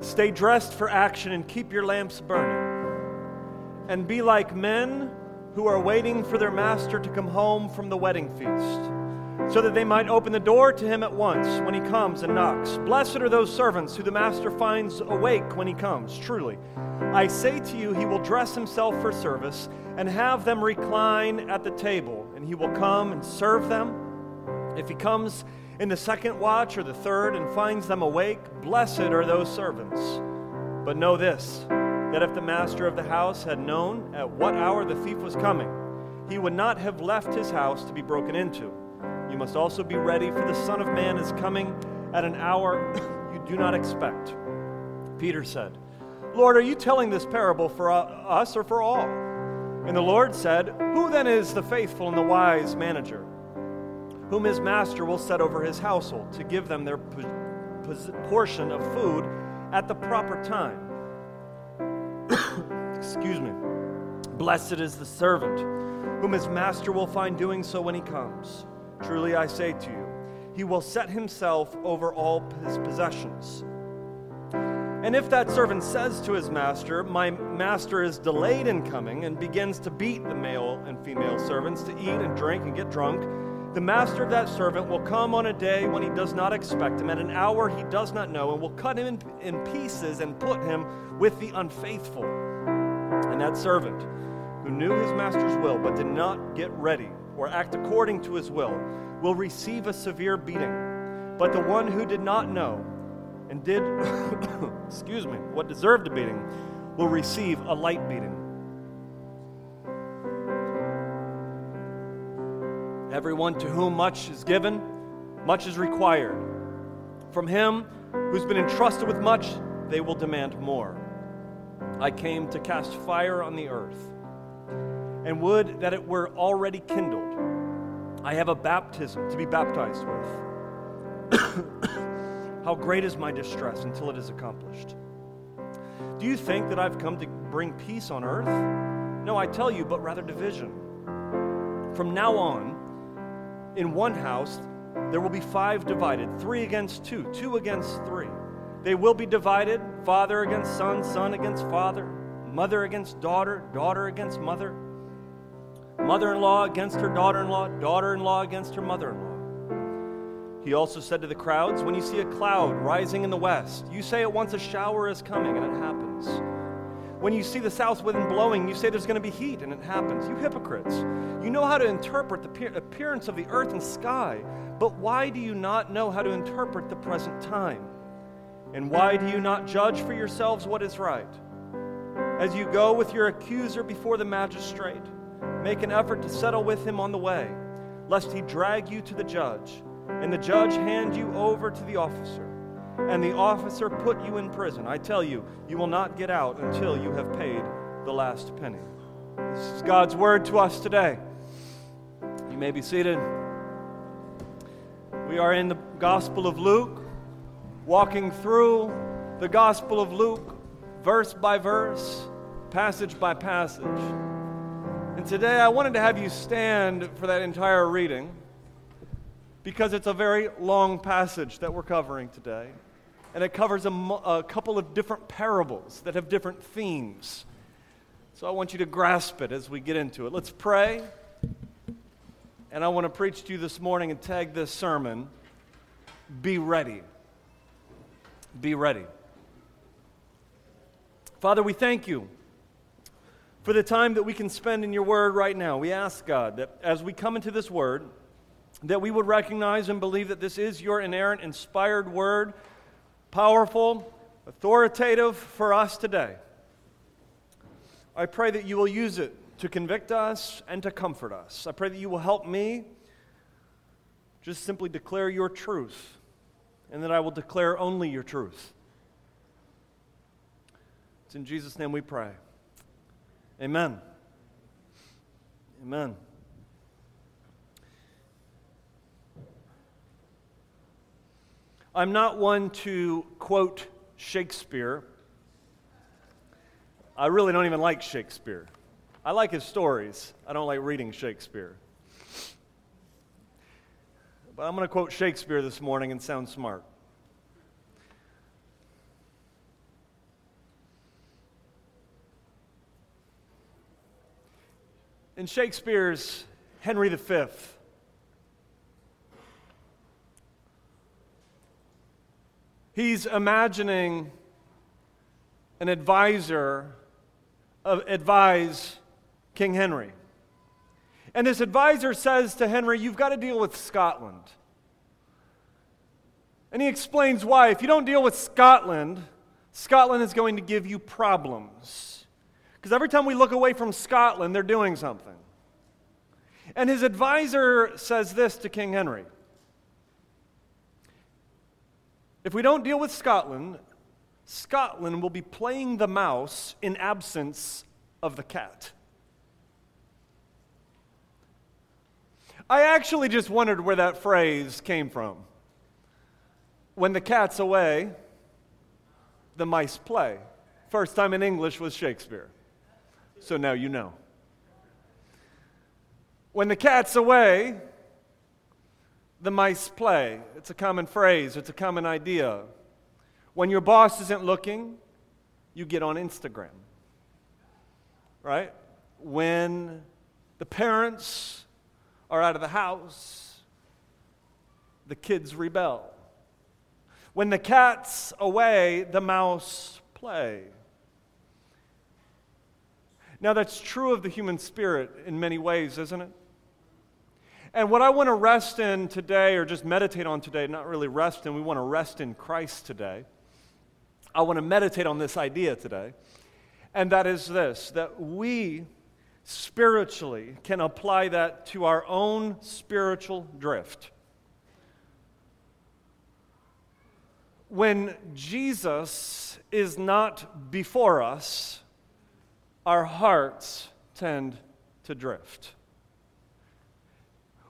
Stay dressed for action and keep your lamps burning. And be like men who are waiting for their master to come home from the wedding feast, so that they might open the door to him at once when he comes and knocks. Blessed are those servants who the master finds awake when he comes. Truly, I say to you, he will dress himself for service and have them recline at the table, and he will come and serve them. If he comes in the second watch or the third and finds them awake, blessed are those servants. But know this that if the master of the house had known at what hour the thief was coming, he would not have left his house to be broken into. You must also be ready, for the Son of Man is coming at an hour you do not expect. Peter said, Lord, are you telling this parable for uh, us or for all? And the Lord said, Who then is the faithful and the wise manager, whom his master will set over his household to give them their portion of food at the proper time? Excuse me. Blessed is the servant whom his master will find doing so when he comes. Truly I say to you, he will set himself over all his possessions. And if that servant says to his master, My master is delayed in coming, and begins to beat the male and female servants to eat and drink and get drunk, the master of that servant will come on a day when he does not expect him, at an hour he does not know, and will cut him in, in pieces and put him with the unfaithful. And that servant, who knew his master's will but did not get ready or act according to his will, will receive a severe beating. But the one who did not know and did, excuse me, what deserved a beating, will receive a light beating. Everyone to whom much is given, much is required. From him who's been entrusted with much, they will demand more. I came to cast fire on the earth, and would that it were already kindled. I have a baptism to be baptized with. How great is my distress until it is accomplished. Do you think that I've come to bring peace on earth? No, I tell you, but rather division. From now on, in one house, there will be five divided three against two, two against three. They will be divided father against son, son against father, mother against daughter, daughter against mother, mother in law against her daughter in law, daughter in law against her mother in law. He also said to the crowds, When you see a cloud rising in the west, you say at once a shower is coming, and it happens. When you see the south wind blowing, you say there's going to be heat, and it happens. You hypocrites, you know how to interpret the appearance of the earth and sky, but why do you not know how to interpret the present time? And why do you not judge for yourselves what is right? As you go with your accuser before the magistrate, make an effort to settle with him on the way, lest he drag you to the judge, and the judge hand you over to the officer and the officer put you in prison, I tell you, you will not get out until you have paid the last penny. This is God's word to us today. You may be seated. We are in the Gospel of Luke, walking through the Gospel of Luke, verse by verse, passage by passage. And today I wanted to have you stand for that entire reading because it's a very long passage that we're covering today and it covers a, a, couple of different parables that have different themes. So I want you to grasp it as we get into it. Let's pray. And I want to preach to you this morning and tag this sermon Be Ready. Be ready. Father, we thank you for the time that we can spend in your word right now. We ask, God, that as we come into this word, that we would recognize and believe that this is your inerrant, inspired word powerful, authoritative for us today. I pray that you will use it to convict us and to comfort us. I pray that you will help me just simply declare your truth and that I will declare only your truth. It's in Jesus' name we pray. Amen. Amen. I'm not one to quote Shakespeare. I really don't even like Shakespeare. I like his stories, I don't like reading Shakespeare. But I'm going to quote Shakespeare this morning and sound smart. In Shakespeare's Henry V, he's imagining an advisor advise King Henry. And this advisor says to Henry, You've got to deal with Scotland. And he explains why. If you don't deal with Scotland, Scotland is going to give you problems. Because every time we look away from Scotland, they're doing something. And his advisor says this to King Henry If we don't deal with Scotland, Scotland will be playing the mouse in absence of the cat. I actually just wondered where that phrase came from. When the cat's away, the mice play. First time in English was Shakespeare. So now you know. When the cat's away, the mice play. It's a common phrase, it's a common idea. When your boss isn't looking, you get on Instagram. Right? When the parents are out of the house, the kids rebel. When the cat's away, the mouse play. Now, that's true of the human spirit in many ways, isn't it? And what I want to rest in today, or just meditate on today, not really rest in, we want to rest in Christ today. I want to meditate on this idea today. And that is this that we spiritually can apply that to our own spiritual drift. When Jesus is not before us, our hearts tend to drift.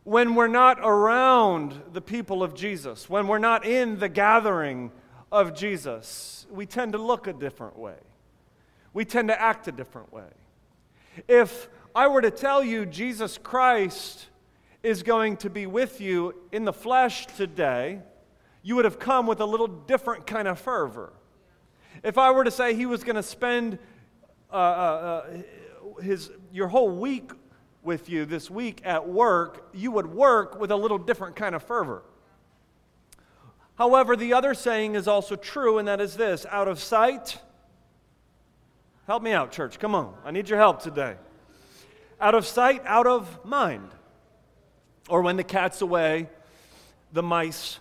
When we're not around the people of Jesus, when we're not in the gathering of Jesus, we tend to look a different way. We tend to act a different way. If I were to tell you Jesus Christ is going to be with you in the flesh today, you would have come with a little different kind of fervor. If I were to say he was going to spend uh, uh, uh, his, your whole week with you this week at work, you would work with a little different kind of fervor. However, the other saying is also true, and that is this out of sight, Help me out, church. Come on. I need your help today. Out of sight, out of mind. Or when the cat's away, the mice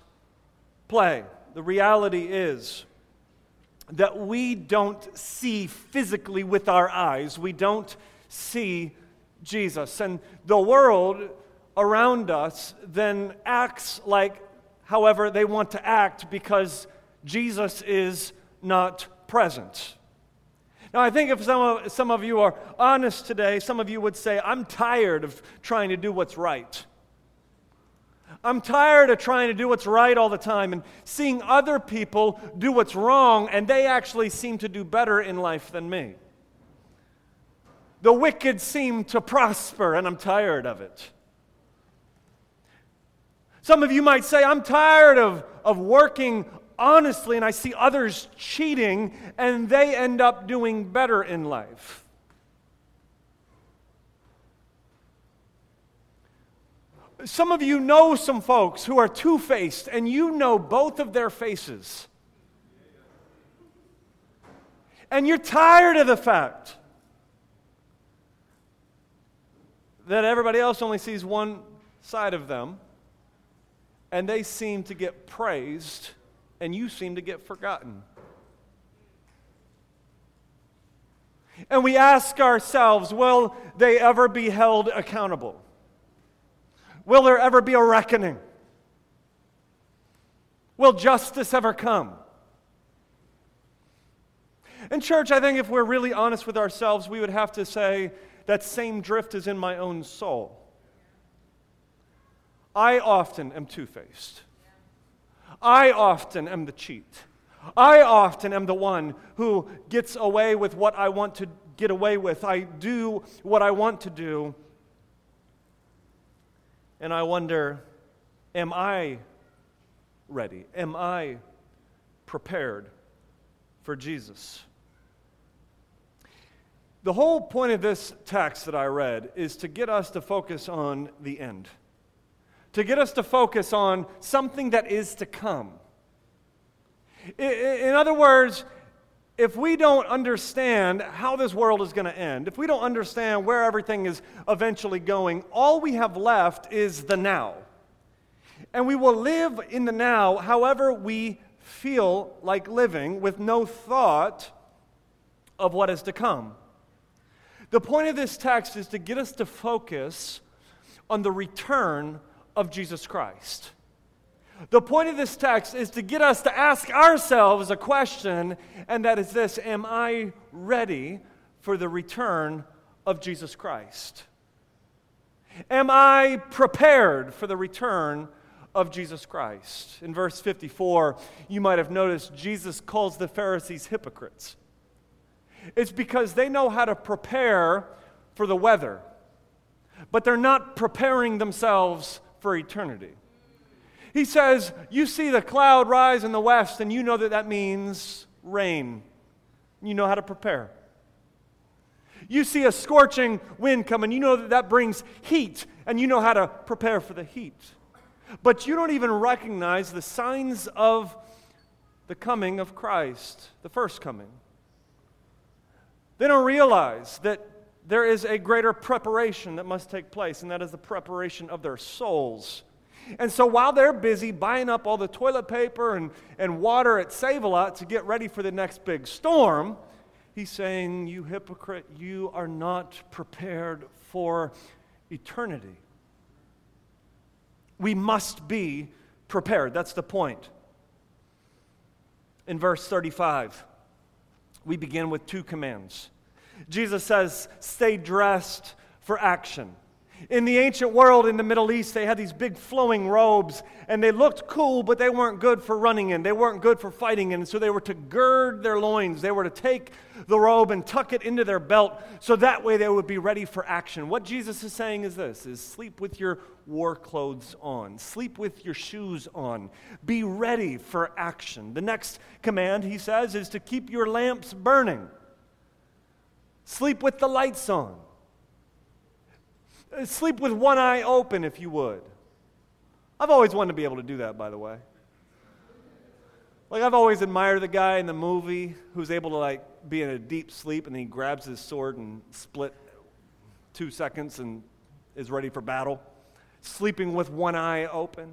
play. The reality is that we don't see physically with our eyes, we don't see Jesus. And the world around us then acts like however they want to act because Jesus is not present. Now, I think if some of, some of you are honest today, some of you would say, I'm tired of trying to do what's right. I'm tired of trying to do what's right all the time and seeing other people do what's wrong, and they actually seem to do better in life than me. The wicked seem to prosper, and I'm tired of it. Some of you might say, I'm tired of, of working honestly and I see others cheating and they end up doing better in life. Some of you know some folks who are two faced and you know both of their faces. And you're tired of the fact that everybody else only sees one side of them and they seem to get praised and you seem to get forgotten. And we ask ourselves will they ever be held accountable? Will there ever be a reckoning? Will justice ever come? In church, I think if we're really honest with ourselves, we would have to say that same drift is in my own soul. I often am two faced. I often am the cheat. I often am the one who gets away with what I want to get away with. I do what I want to do. And I wonder am I ready? Am I prepared for Jesus? The whole point of this text that I read is to get us to focus on the end, to get us to focus on something that is to come. In other words, if we don't understand how this world is going to end, if we don't understand where everything is eventually going, all we have left is the now. And we will live in the now however we feel like living with no thought of what is to come. The point of this text is to get us to focus on the return of Jesus Christ. The point of this text is to get us to ask ourselves a question, and that is this Am I ready for the return of Jesus Christ? Am I prepared for the return of Jesus Christ? In verse 54, you might have noticed Jesus calls the Pharisees hypocrites. It's because they know how to prepare for the weather, but they're not preparing themselves for eternity. He says, You see the cloud rise in the west, and you know that that means rain. You know how to prepare. You see a scorching wind coming, you know that that brings heat, and you know how to prepare for the heat. But you don't even recognize the signs of the coming of Christ, the first coming. They don't realize that there is a greater preparation that must take place, and that is the preparation of their souls. And so while they're busy buying up all the toilet paper and, and water at Save a Lot to get ready for the next big storm, he's saying, You hypocrite, you are not prepared for eternity. We must be prepared. That's the point. In verse 35, we begin with two commands. Jesus says, Stay dressed for action. In the ancient world in the Middle East, they had these big flowing robes, and they looked cool, but they weren't good for running in. They weren't good for fighting in. So they were to gird their loins. They were to take the robe and tuck it into their belt, so that way they would be ready for action. What Jesus is saying is this: is sleep with your war clothes on, sleep with your shoes on, be ready for action. The next command, he says, is to keep your lamps burning. Sleep with the lights on. Uh, sleep with one eye open, if you would. I've always wanted to be able to do that, by the way. Like, I've always admired the guy in the movie who's able to, like, be in a deep sleep and he grabs his sword and split two seconds and is ready for battle. Sleeping with one eye open.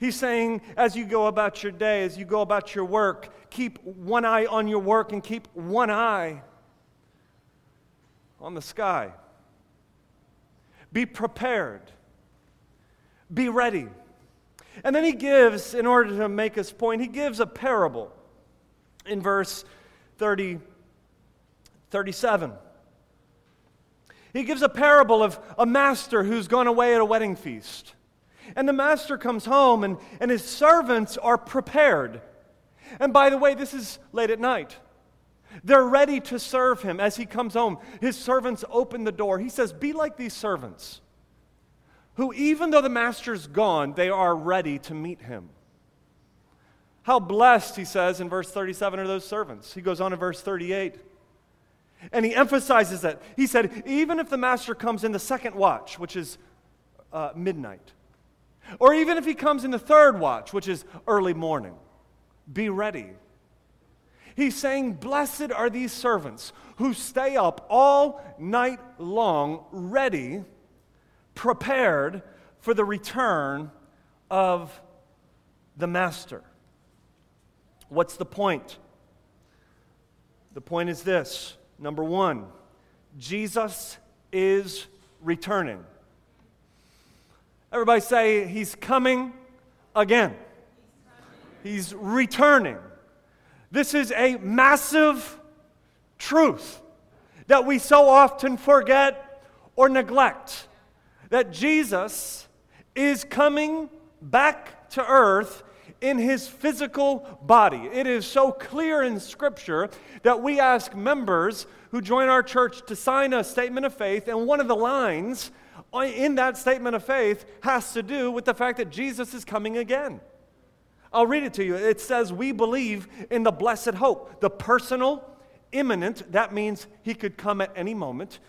He's saying, as you go about your day, as you go about your work, keep one eye on your work and keep one eye on the sky. Be prepared. Be ready. And then he gives, in order to make his point, he gives a parable in verse 30, 37. He gives a parable of a master who's gone away at a wedding feast. And the master comes home, and, and his servants are prepared. And by the way, this is late at night. They're ready to serve him as he comes home. His servants open the door. He says, Be like these servants, who, even though the master's gone, they are ready to meet him. How blessed, he says in verse 37, are those servants. He goes on in verse 38. And he emphasizes that. He said, even if the master comes in the second watch, which is uh, midnight, or even if he comes in the third watch, which is early morning, be ready He's saying, Blessed are these servants who stay up all night long, ready, prepared for the return of the Master. What's the point? The point is this number one, Jesus is returning. Everybody say, He's coming again. He's returning. This is a massive truth that we so often forget or neglect that Jesus is coming back to earth in his physical body. It is so clear in Scripture that we ask members who join our church to sign a statement of faith, and one of the lines in that statement of faith has to do with the fact that Jesus is coming again. I'll read it to you. It says, We believe in the blessed hope, the personal, imminent, that means he could come at any moment,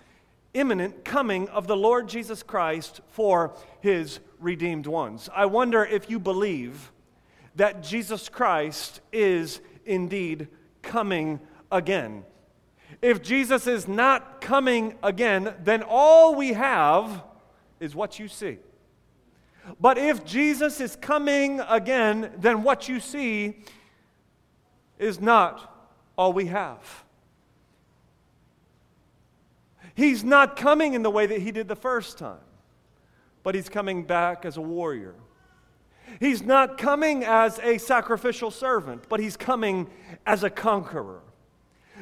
imminent coming of the Lord Jesus Christ for his redeemed ones. I wonder if you believe that Jesus Christ is indeed coming again. If Jesus is not coming again, then all we have is what you see. But if Jesus is coming again, then what you see is not all we have. He's not coming in the way that he did the first time, but he's coming back as a warrior. He's not coming as a sacrificial servant, but he's coming as a conqueror.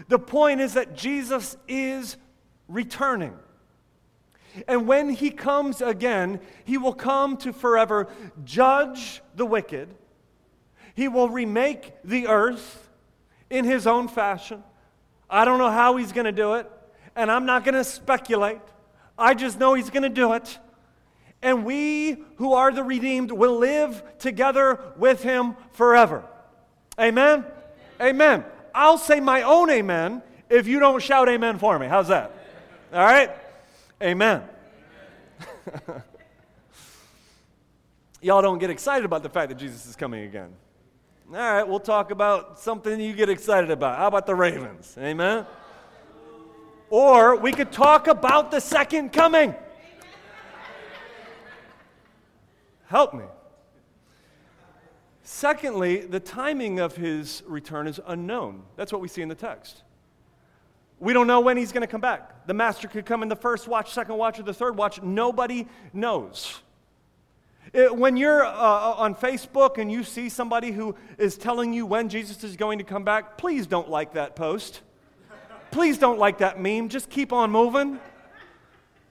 The point is that Jesus is returning. And when he comes again, he will come to forever judge the wicked. He will remake the earth in his own fashion. I don't know how he's going to do it, and I'm not going to speculate. I just know he's going to do it. And we who are the redeemed will live together with him forever. Amen? Amen. I'll say my own amen if you don't shout amen for me. How's that? All right? Amen. Y'all don't get excited about the fact that Jesus is coming again. All right, we'll talk about something you get excited about. How about the Ravens? Amen. Or we could talk about the second coming. Help me. Secondly, the timing of his return is unknown. That's what we see in the text. We don't know when he's going to come back. The master could come in the first watch, second watch, or the third watch. Nobody knows. It, when you're uh, on Facebook and you see somebody who is telling you when Jesus is going to come back, please don't like that post. Please don't like that meme. Just keep on moving.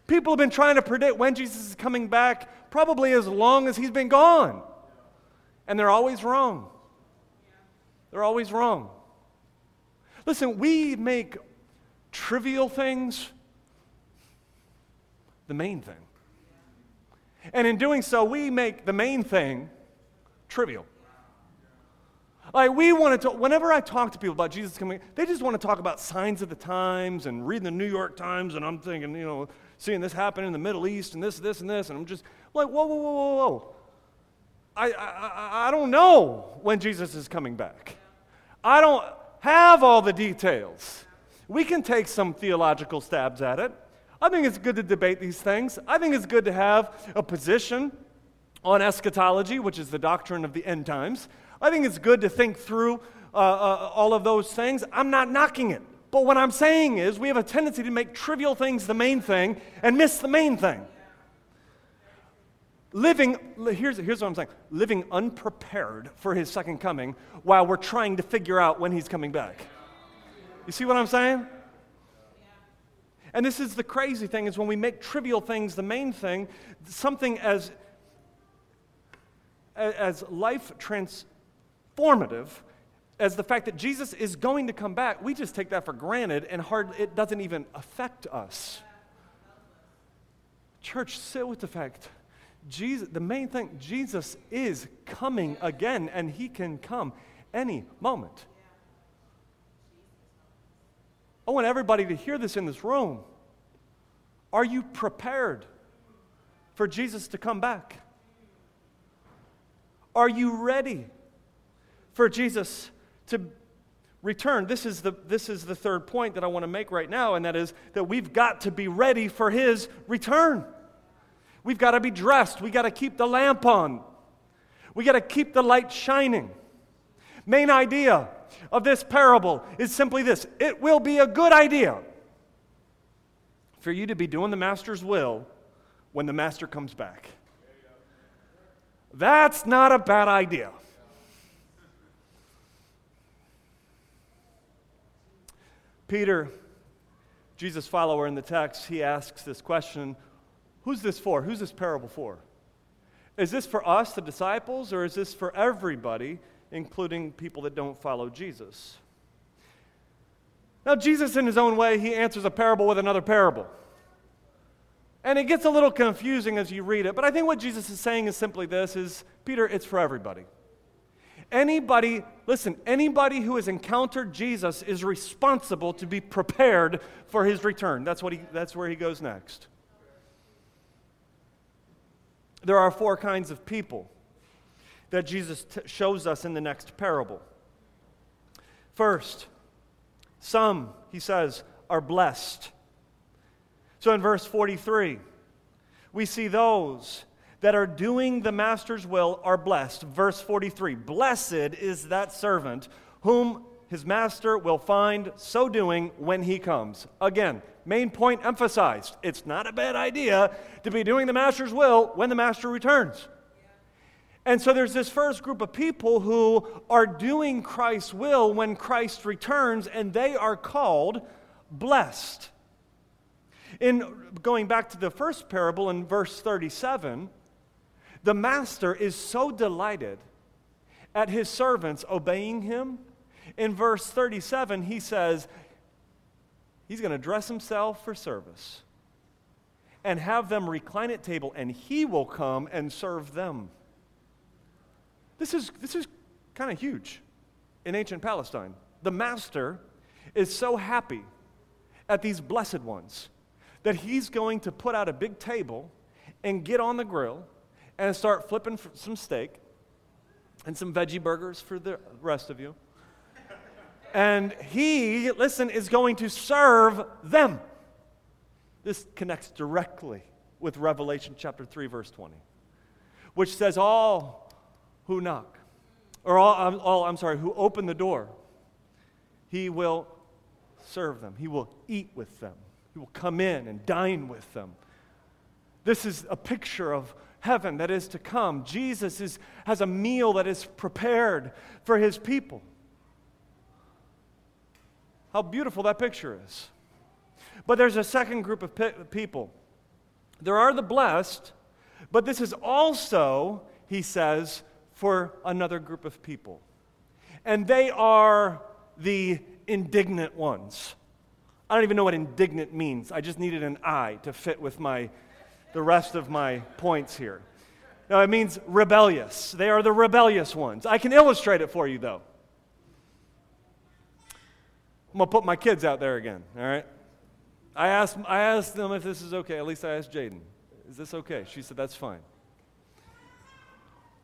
People have been trying to predict when Jesus is coming back probably as long as he's been gone. And they're always wrong. They're always wrong. Listen, we make trivial things the main thing. And in doing so, we make the main thing trivial. Like we want to, whenever I talk to people about Jesus coming, they just want to talk about signs of the times and reading the New York Times, and I'm thinking, you know, seeing this happen in the Middle East and this, this, and this, and I'm just like, whoa, whoa, whoa, whoa, whoa. I, I, I don't know when Jesus is coming back. I don't have all the details. We can take some theological stabs at it. I think it's good to debate these things. I think it's good to have a position on eschatology, which is the doctrine of the end times. I think it's good to think through uh, uh, all of those things. I'm not knocking it. But what I'm saying is, we have a tendency to make trivial things the main thing and miss the main thing. Living, here's, here's what I'm saying living unprepared for his second coming while we're trying to figure out when he's coming back. You see what I'm saying? And this is the crazy thing is when we make trivial things the main thing, something as as life transformative as the fact that Jesus is going to come back, we just take that for granted and hard, it doesn't even affect us. Church, sit with the fact. Jesus, the main thing, Jesus is coming again, and he can come any moment. I want everybody to hear this in this room. Are you prepared for Jesus to come back? Are you ready for Jesus to return? This is, the, this is the third point that I want to make right now, and that is that we've got to be ready for his return. We've got to be dressed. We've got to keep the lamp on. We've got to keep the light shining. Main idea of this parable is simply this it will be a good idea for you to be doing the master's will when the master comes back. That's not a bad idea. Peter, Jesus' follower in the text, he asks this question Who's this for? Who's this parable for? Is this for us, the disciples, or is this for everybody including people that don't follow Jesus. Now, Jesus, in his own way, he answers a parable with another parable. And it gets a little confusing as you read it, but I think what Jesus is saying is simply this is Peter, it's for everybody. Anybody, listen, anybody who has encountered Jesus is responsible to be prepared for his return. That's, what he, that's where he goes next. There are four kinds of people that Jesus t- shows us in the next parable. First, some, he says, are blessed. So in verse 43, we see those that are doing the master's will are blessed. Verse 43 Blessed is that servant whom his master will find so doing when he comes. Again, main point emphasized. It's not a bad idea to be doing the master's will when the master returns. And so there's this first group of people who are doing Christ's will when Christ returns, and they are called blessed. In going back to the first parable in verse 37, the master is so delighted at his servants obeying him. In verse 37, he says, He's going to dress himself for service and have them recline at table, and he will come and serve them. This is, this is kind of huge in ancient Palestine. The master is so happy at these blessed ones that he's going to put out a big table and get on the grill and start flipping some steak and some veggie burgers for the rest of you. And he, listen, is going to serve them. This connects directly with Revelation chapter 3, verse 20, which says, All who knock, or all, all I'm sorry, who open the door, he will serve them. He will eat with them. He will come in and dine with them. This is a picture of heaven that is to come. Jesus is, has a meal that is prepared for his people. How beautiful that picture is. But there's a second group of pe- people. There are the blessed, but this is also, he says, for another group of people. And they are the indignant ones. I don't even know what indignant means. I just needed an I to fit with my the rest of my points here. Now, it means rebellious. They are the rebellious ones. I can illustrate it for you, though. I'm going to put my kids out there again, all right? I asked, I asked them if this is okay. At least I asked Jaden, is this okay? She said, that's fine.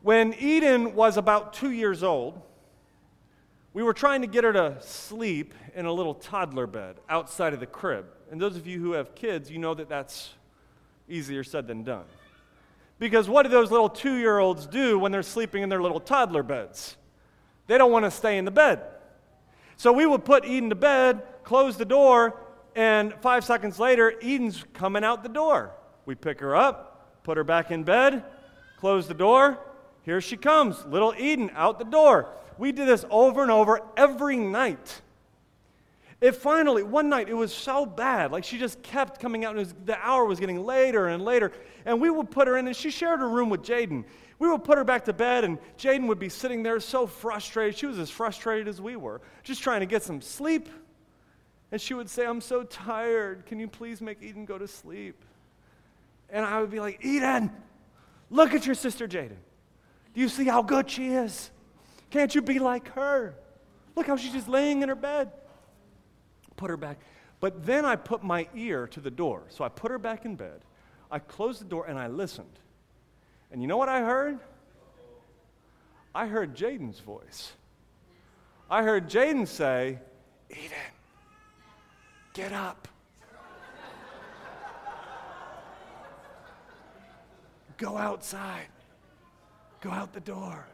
When Eden was about two years old, we were trying to get her to sleep in a little toddler bed outside of the crib. And those of you who have kids, you know that that's easier said than done. Because what do those little two year olds do when they're sleeping in their little toddler beds? They don't want to stay in the bed. So we would put Eden to bed, close the door, and five seconds later, Eden's coming out the door. We pick her up, put her back in bed, close the door. Here she comes, little Eden out the door. We did this over and over every night. It finally, one night, it was so bad. Like she just kept coming out, and was, the hour was getting later and later. And we would put her in, and she shared her room with Jaden. We would put her back to bed, and Jaden would be sitting there so frustrated. She was as frustrated as we were, just trying to get some sleep. And she would say, I'm so tired. Can you please make Eden go to sleep? And I would be like, Eden, look at your sister Jaden. Do you see how good she is? Can't you be like her? Look how she's just laying in her bed put her back. But then I put my ear to the door. So I put her back in bed. I closed the door and I listened. And you know what I heard? I heard Jaden's voice. I heard Jaden say, Eden, get up. Go outside. Go out the door.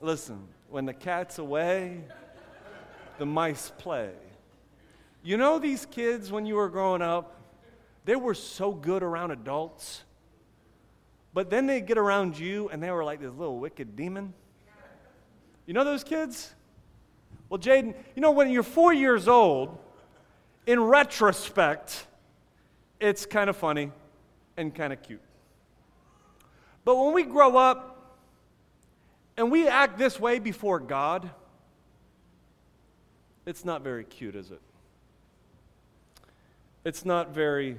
Listen, when the cat's away, the mice play. You know these kids when you were growing up, they were so good around adults. But then they get around you and they were like this little wicked demon. You know those kids? Well, Jaden, you know, when you're four years old, in retrospect, it's kind of funny and kind of cute. But when we grow up, and we act this way before God, it's not very cute, is it? It's not very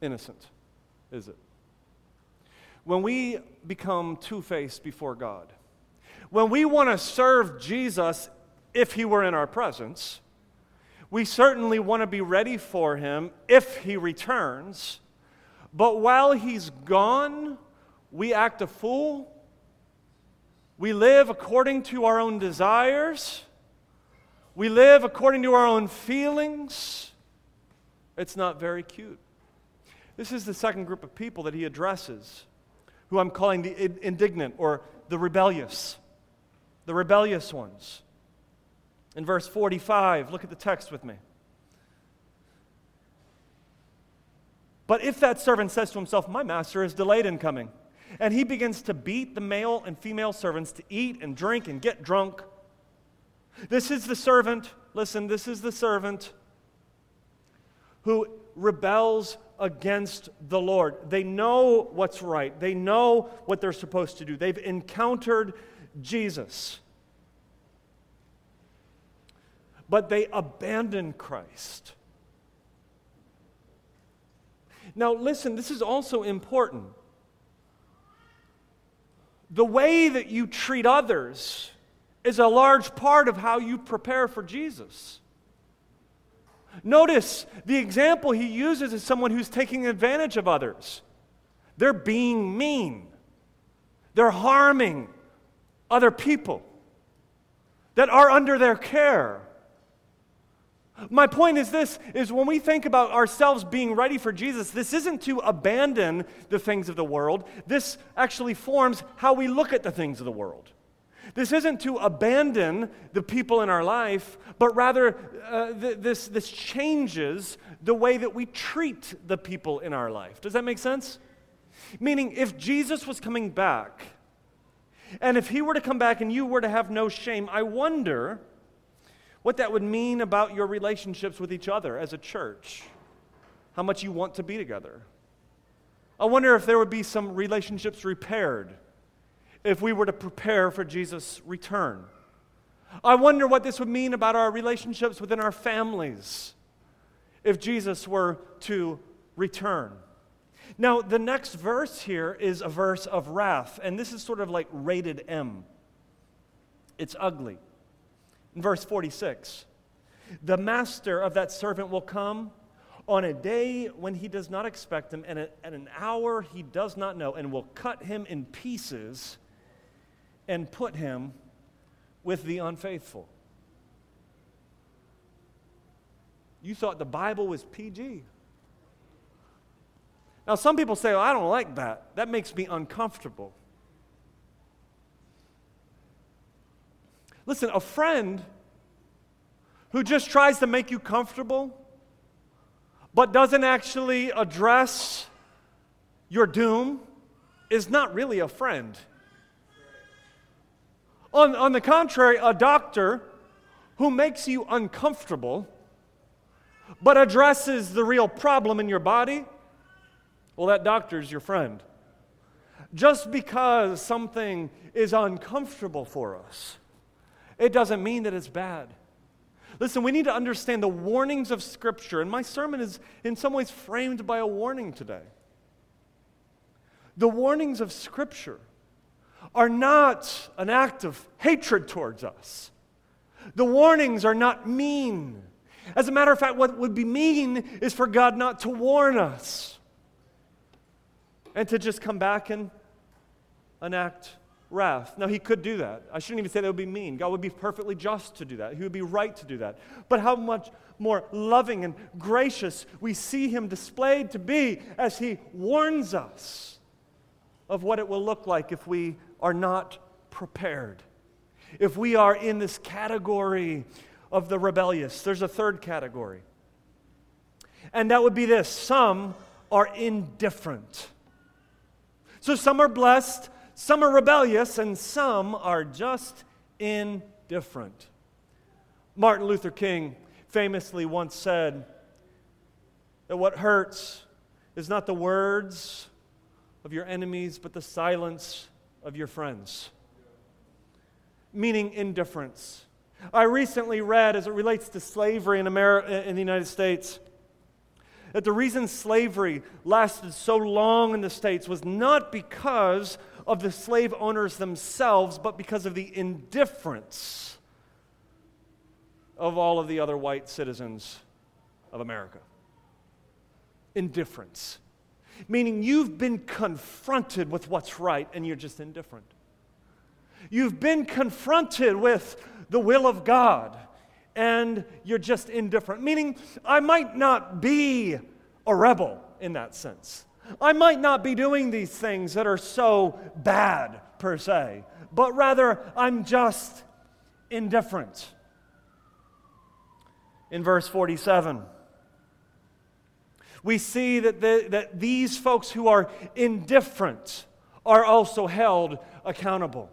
innocent, is it? When we become two faced before God, when we want to serve Jesus if he were in our presence, we certainly want to be ready for him if he returns. But while he's gone, we act a fool. We live according to our own desires. We live according to our own feelings. It's not very cute. This is the second group of people that he addresses, who I'm calling the indignant or the rebellious. The rebellious ones. In verse 45, look at the text with me. But if that servant says to himself, My master is delayed in coming, and he begins to beat the male and female servants to eat and drink and get drunk, this is the servant, listen, this is the servant who rebels against the Lord. They know what's right, they know what they're supposed to do. They've encountered Jesus. But they abandon Christ. Now, listen, this is also important. The way that you treat others is a large part of how you prepare for Jesus. Notice the example he uses is someone who's taking advantage of others. They're being mean, they're harming other people that are under their care. My point is this is when we think about ourselves being ready for Jesus, this isn't to abandon the things of the world. This actually forms how we look at the things of the world. This isn't to abandon the people in our life, but rather uh, th- this, this changes the way that we treat the people in our life. Does that make sense? Meaning, if Jesus was coming back, and if he were to come back and you were to have no shame, I wonder what that would mean about your relationships with each other as a church, how much you want to be together. I wonder if there would be some relationships repaired if we were to prepare for Jesus' return. I wonder what this would mean about our relationships within our families if Jesus were to return. Now, the next verse here is a verse of wrath, and this is sort of like rated M. It's ugly. In verse 46, the master of that servant will come on a day when he does not expect him, and at an hour he does not know, and will cut him in pieces and put him with the unfaithful. You thought the Bible was PG. Now, some people say, well, I don't like that. That makes me uncomfortable. Listen, a friend who just tries to make you comfortable but doesn't actually address your doom is not really a friend. On, on the contrary, a doctor who makes you uncomfortable but addresses the real problem in your body, well, that doctor is your friend. Just because something is uncomfortable for us it doesn't mean that it's bad. Listen, we need to understand the warnings of Scripture, and my sermon is in some ways framed by a warning today. The warnings of Scripture are not an act of hatred towards us, the warnings are not mean. As a matter of fact, what would be mean is for God not to warn us and to just come back and enact wrath. Now, he could do that. I shouldn't even say that would be mean. God would be perfectly just to do that. He would be right to do that. But how much more loving and gracious we see him displayed to be as he warns us of what it will look like if we are not prepared. If we are in this category of the rebellious, there's a third category. And that would be this some are indifferent. So some are blessed, some are rebellious, and some are just indifferent. Martin Luther King famously once said that what hurts is not the words of your enemies, but the silence of your friends. Meaning indifference. I recently read, as it relates to slavery in, America, in the United States, that the reason slavery lasted so long in the States was not because of the slave owners themselves, but because of the indifference of all of the other white citizens of America. Indifference. Meaning you've been confronted with what's right and you're just indifferent. You've been confronted with the will of God and you're just indifferent. Meaning, I might not be a rebel in that sense. I might not be doing these things that are so bad, per se, but rather I'm just indifferent. In verse 47, we see that, the, that these folks who are indifferent are also held accountable.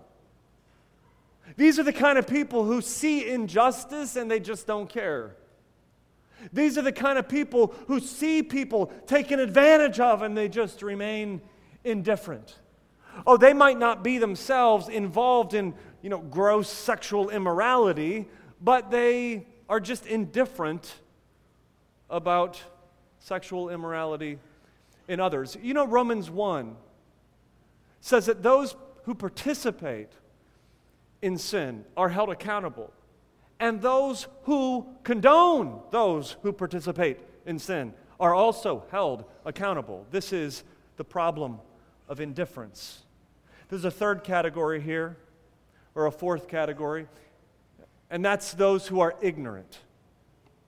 These are the kind of people who see injustice and they just don't care. These are the kind of people who see people taken advantage of and they just remain indifferent. Oh, they might not be themselves involved in, you know, gross sexual immorality, but they are just indifferent about sexual immorality in others. You know, Romans 1 says that those who participate in sin are held accountable. And those who condone those who participate in sin are also held accountable. This is the problem of indifference. There's a third category here, or a fourth category, and that's those who are ignorant.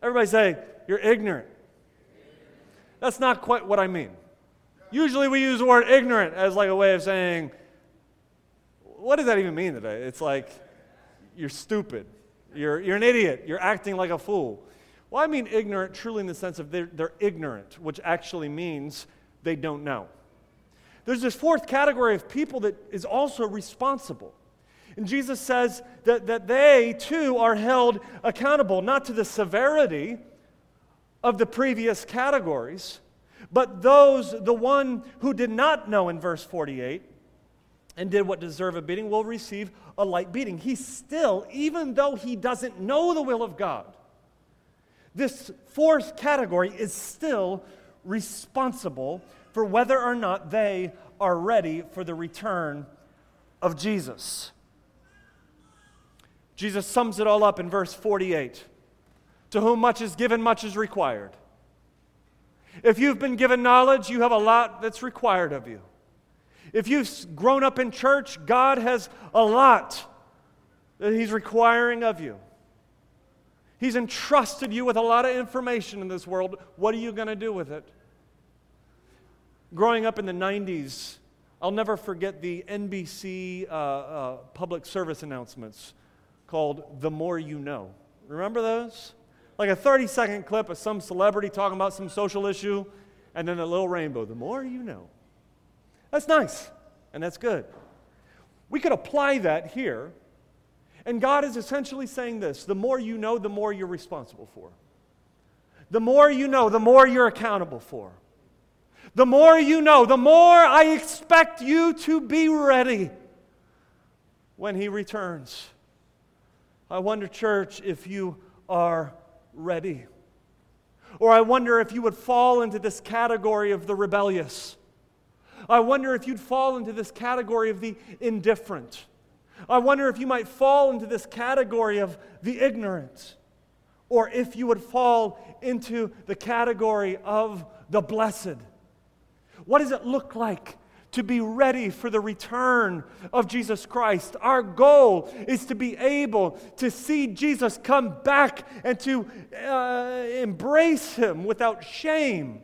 Everybody say, You're ignorant. That's not quite what I mean. Usually we use the word ignorant as like a way of saying, what does that even mean today? It's like, you're stupid. You're, you're an idiot. You're acting like a fool. Well, I mean ignorant truly in the sense of they're, they're ignorant, which actually means they don't know. There's this fourth category of people that is also responsible. And Jesus says that, that they too are held accountable, not to the severity of the previous categories, but those, the one who did not know in verse 48, and did what deserve a beating will receive a light beating. He still, even though he doesn't know the will of God, this fourth category is still responsible for whether or not they are ready for the return of Jesus. Jesus sums it all up in verse 48 To whom much is given, much is required. If you've been given knowledge, you have a lot that's required of you. If you've grown up in church, God has a lot that He's requiring of you. He's entrusted you with a lot of information in this world. What are you going to do with it? Growing up in the 90s, I'll never forget the NBC uh, uh, public service announcements called The More You Know. Remember those? Like a 30 second clip of some celebrity talking about some social issue, and then a little rainbow. The more you know. That's nice, and that's good. We could apply that here, and God is essentially saying this the more you know, the more you're responsible for. The more you know, the more you're accountable for. The more you know, the more I expect you to be ready when He returns. I wonder, church, if you are ready. Or I wonder if you would fall into this category of the rebellious I wonder if you'd fall into this category of the indifferent. I wonder if you might fall into this category of the ignorant. Or if you would fall into the category of the blessed. What does it look like to be ready for the return of Jesus Christ. Our goal is to be able to see Jesus come back and to uh, embrace him without shame.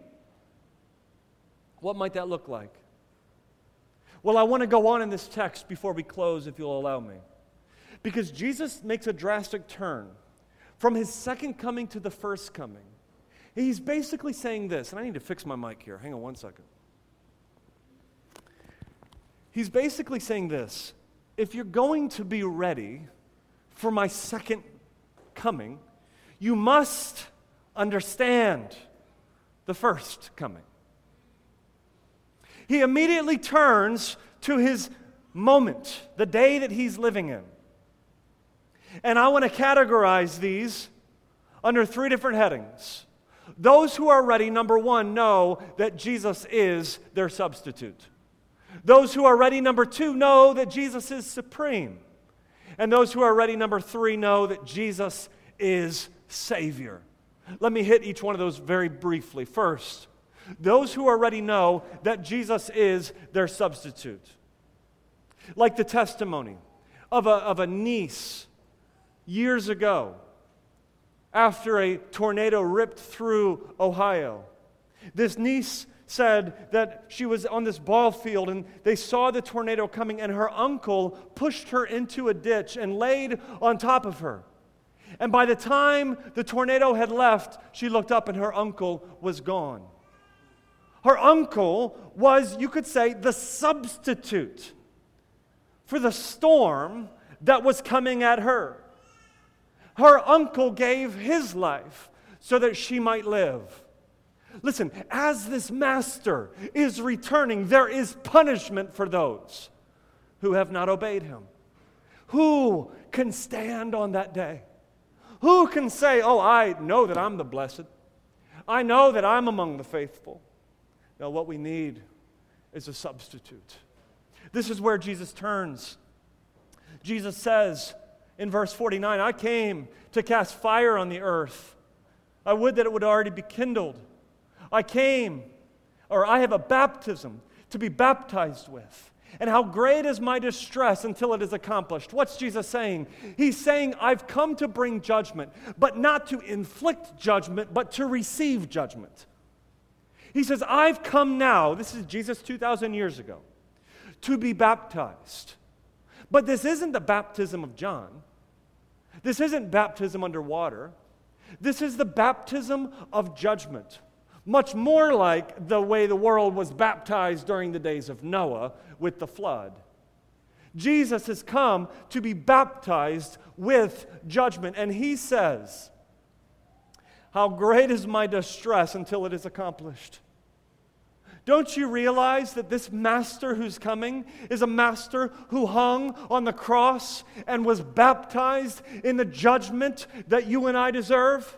What might that look like? Well, I want to go on in this text before we close, if you'll allow me. Because Jesus makes a drastic turn from his second coming to the first coming. He's basically saying this, and I need to fix my mic here. Hang on one second. He's basically saying this if you're going to be ready for my second coming, you must understand the first coming he immediately turns to his moment, the day that he's living in. And I want to categorize these under three different headings. Those who are ready, number one, know that Jesus is their substitute. Those who are ready, number two, know that Jesus is supreme. And those who are ready, number three, know that Jesus is Savior. Let me hit each one of those very briefly. First, those who are ready know that Jesus is their substitute. Like the testimony of a, of a niece years ago after a tornado ripped through Ohio. This niece said that she was on this ball field and they saw the tornado coming, and her uncle pushed her into a ditch and laid on top of her. And by the time the tornado had left, she looked up and her uncle was gone. Her uncle was, you could say, the substitute for the storm that was coming at her. Her uncle gave his life so that she might live. Listen, as this master is returning, there is punishment for those who have not obeyed him. Who can stand on that day? Who can say, Oh, I know that I'm the blessed? I know that I'm among the faithful. No, what we need is a substitute. This is where Jesus turns. Jesus says in verse 49 I came to cast fire on the earth. I would that it would already be kindled. I came, or I have a baptism to be baptized with. And how great is my distress until it is accomplished. What's Jesus saying? He's saying, I've come to bring judgment, but not to inflict judgment, but to receive judgment. He says, I've come now, this is Jesus 2,000 years ago, to be baptized. But this isn't the baptism of John. This isn't baptism under water. This is the baptism of judgment much more like the way the world was baptized during the days of Noah with the flood. Jesus has come to be baptized with judgment, and he says, How great is my distress until it is accomplished. Don't you realize that this master who's coming is a master who hung on the cross and was baptized in the judgment that you and I deserve?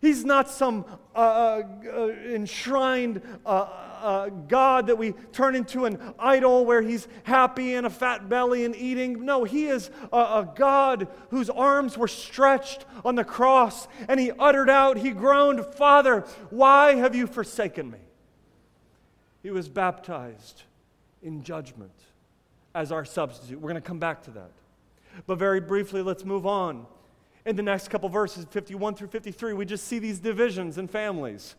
He's not some uh, uh, uh, enshrined uh, uh, God that we turn into an idol where he's happy and a fat belly and eating. No, he is a, a God whose arms were stretched on the cross and he uttered out, he groaned, Father, why have you forsaken me? He was baptized in judgment as our substitute. We're going to come back to that. But very briefly, let's move on in the next couple verses, 51 through 53, we just see these divisions in families.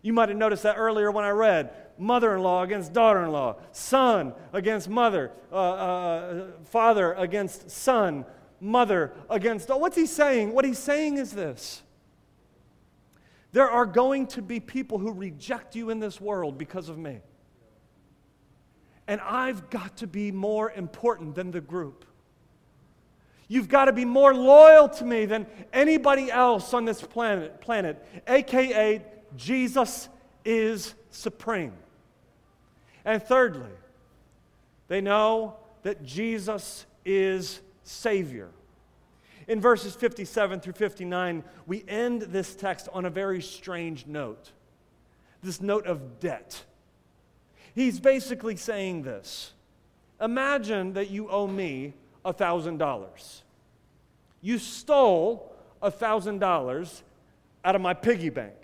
You might have noticed that earlier when I read mother in law against daughter in law, son against mother, uh, uh, father against son, mother against. What's he saying? What he's saying is this there are going to be people who reject you in this world because of me. And I've got to be more important than the group. You've got to be more loyal to me than anybody else on this planet, planet, aka Jesus is supreme. And thirdly, they know that Jesus is Savior. In verses 57 through 59, we end this text on a very strange note this note of debt. He's basically saying this Imagine that you owe me $1,000. You stole $1,000 out of my piggy bank.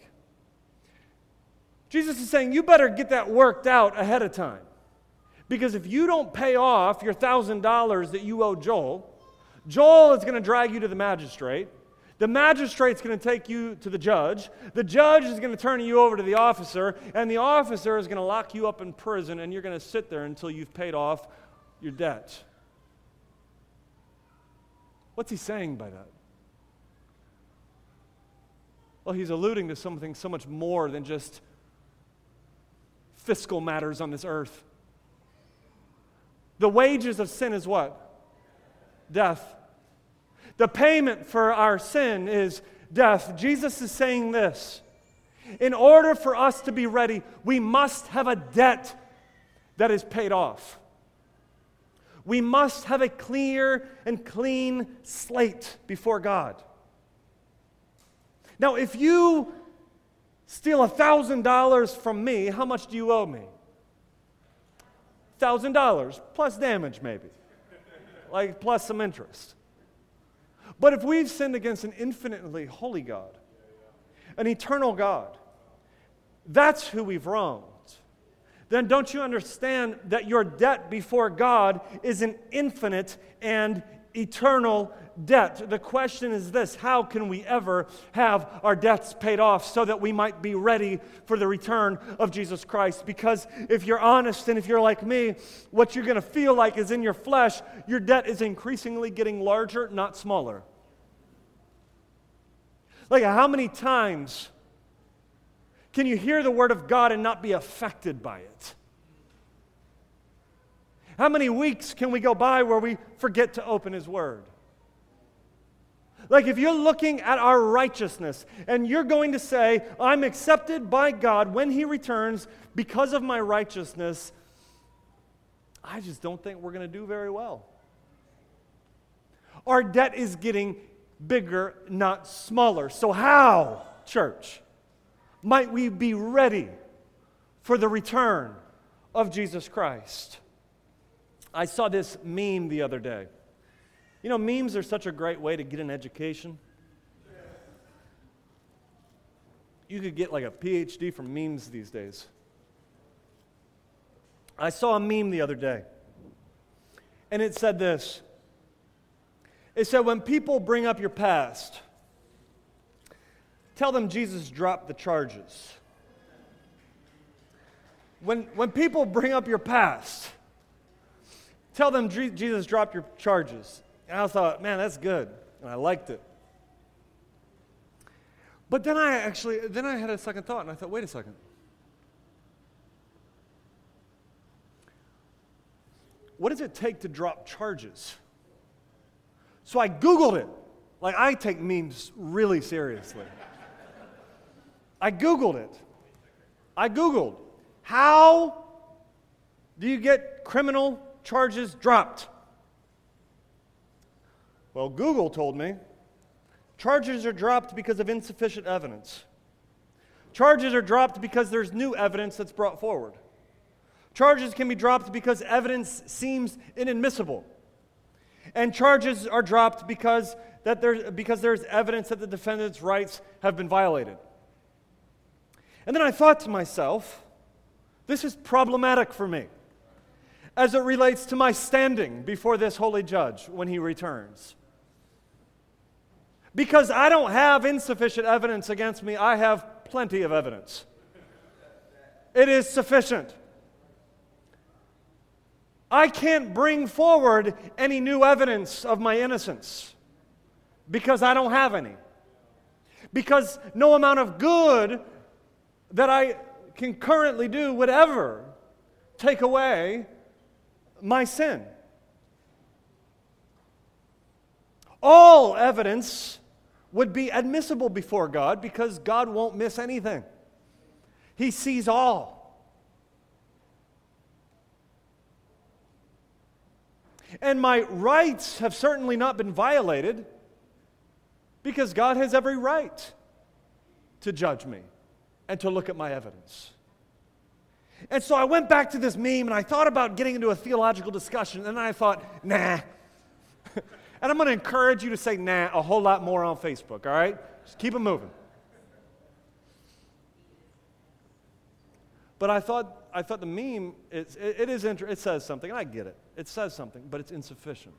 Jesus is saying, you better get that worked out ahead of time. Because if you don't pay off your $1,000 that you owe Joel, Joel is going to drag you to the magistrate. The magistrate's going to take you to the judge. The judge is going to turn you over to the officer, and the officer is going to lock you up in prison, and you're going to sit there until you've paid off your debt. What's he saying by that? Well, he's alluding to something so much more than just fiscal matters on this earth. The wages of sin is what? Death. The payment for our sin is death. Jesus is saying this In order for us to be ready, we must have a debt that is paid off. We must have a clear and clean slate before God. Now, if you steal a $1,000 from me, how much do you owe me? $1,000 plus damage, maybe, like plus some interest. But if we've sinned against an infinitely holy God, an eternal God, that's who we've wronged. Then don't you understand that your debt before God is an infinite and eternal debt. The question is this how can we ever have our debts paid off so that we might be ready for the return of Jesus Christ? Because if you're honest and if you're like me, what you're going to feel like is in your flesh, your debt is increasingly getting larger, not smaller. Like, how many times can you hear the word of God and not be affected by it? How many weeks can we go by where we forget to open His Word? Like, if you're looking at our righteousness and you're going to say, I'm accepted by God when He returns because of my righteousness, I just don't think we're going to do very well. Our debt is getting bigger, not smaller. So, how, church, might we be ready for the return of Jesus Christ? I saw this meme the other day. You know, memes are such a great way to get an education. You could get like a PhD from memes these days. I saw a meme the other day, and it said this It said, When people bring up your past, tell them Jesus dropped the charges. When, when people bring up your past, tell them Jesus dropped your charges. And I thought, man, that's good. And I liked it. But then I actually, then I had a second thought and I thought, wait a second. What does it take to drop charges? So I Googled it. Like, I take memes really seriously. I Googled it. I Googled, how do you get criminal charges dropped? Well, Google told me charges are dropped because of insufficient evidence. Charges are dropped because there's new evidence that's brought forward. Charges can be dropped because evidence seems inadmissible. And charges are dropped because, that there's, because there's evidence that the defendant's rights have been violated. And then I thought to myself, this is problematic for me as it relates to my standing before this holy judge when he returns. Because I don't have insufficient evidence against me, I have plenty of evidence. It is sufficient. I can't bring forward any new evidence of my innocence because I don't have any. Because no amount of good that I can currently do would ever take away my sin. All evidence would be admissible before God because God won't miss anything. He sees all. And my rights have certainly not been violated because God has every right to judge me and to look at my evidence. And so I went back to this meme and I thought about getting into a theological discussion, and I thought, nah. And I'm going to encourage you to say nah a whole lot more on Facebook, all right? Just keep it moving. But I thought, I thought the meme, it, it, is inter- it says something, and I get it. It says something, but it's insufficient.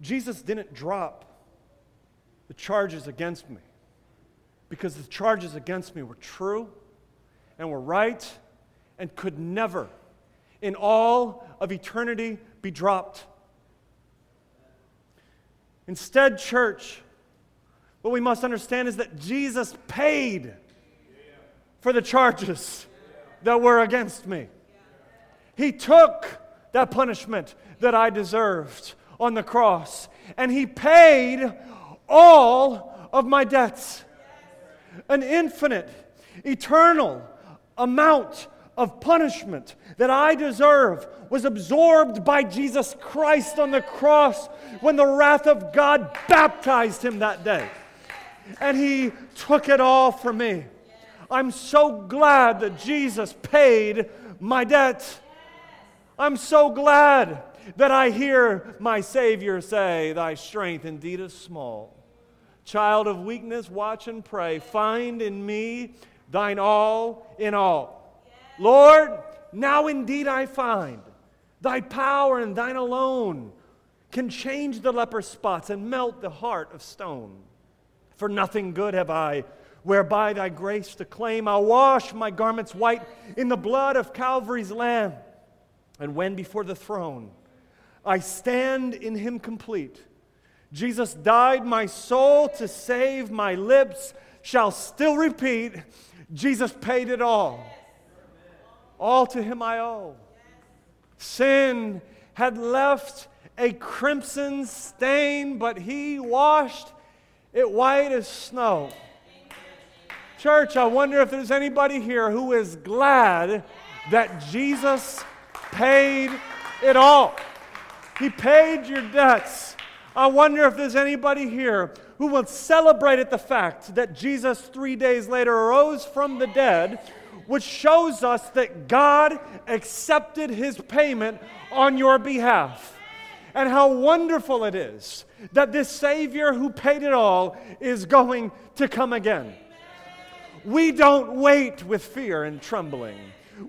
Jesus didn't drop the charges against me because the charges against me were true and were right and could never in all of eternity be dropped. Instead, church, what we must understand is that Jesus paid for the charges that were against me. He took that punishment that I deserved on the cross, and He paid all of my debts. An infinite, eternal amount of punishment that I deserve was absorbed by Jesus Christ on the cross when the wrath of God baptized him that day. And he took it all for me. I'm so glad that Jesus paid my debt. I'm so glad that I hear my Savior say, Thy strength indeed is small. Child of weakness, watch and pray. Find in me thine all in all. Lord, now indeed I find thy power and thine alone can change the leper spots and melt the heart of stone. For nothing good have I whereby thy grace to claim. I'll wash my garments white in the blood of Calvary's Lamb. And when before the throne I stand in him complete, Jesus died my soul to save, my lips shall still repeat, Jesus paid it all. All to him I owe. Sin had left a crimson stain, but he washed it white as snow. Church, I wonder if there's anybody here who is glad that Jesus paid it all. He paid your debts. I wonder if there's anybody here who will celebrate at the fact that Jesus, three days later, arose from the dead, which shows us that God accepted his payment on your behalf. And how wonderful it is that this Savior who paid it all is going to come again. We don't wait with fear and trembling.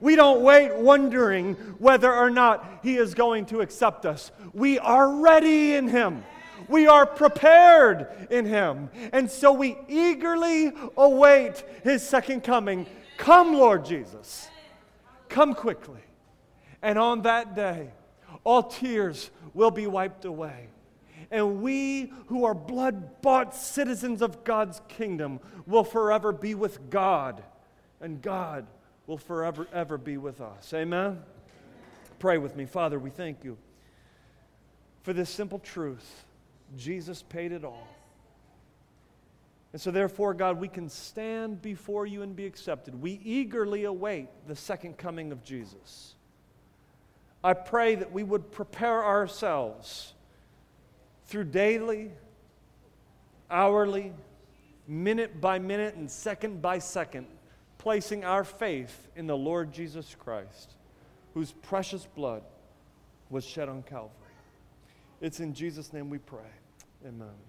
We don't wait wondering whether or not He is going to accept us. We are ready in Him. We are prepared in Him. And so we eagerly await His second coming. Come, Lord Jesus. Come quickly. And on that day, all tears will be wiped away and we who are blood bought citizens of God's kingdom will forever be with God, and God will forever ever be with us. Amen? Pray with me. Father, we thank you for this simple truth. Jesus paid it all. And so, therefore, God, we can stand before you and be accepted. We eagerly await the second coming of Jesus. I pray that we would prepare ourselves through daily, hourly, minute by minute, and second by second, placing our faith in the Lord Jesus Christ, whose precious blood was shed on Calvary. It's in Jesus' name we pray. Amen.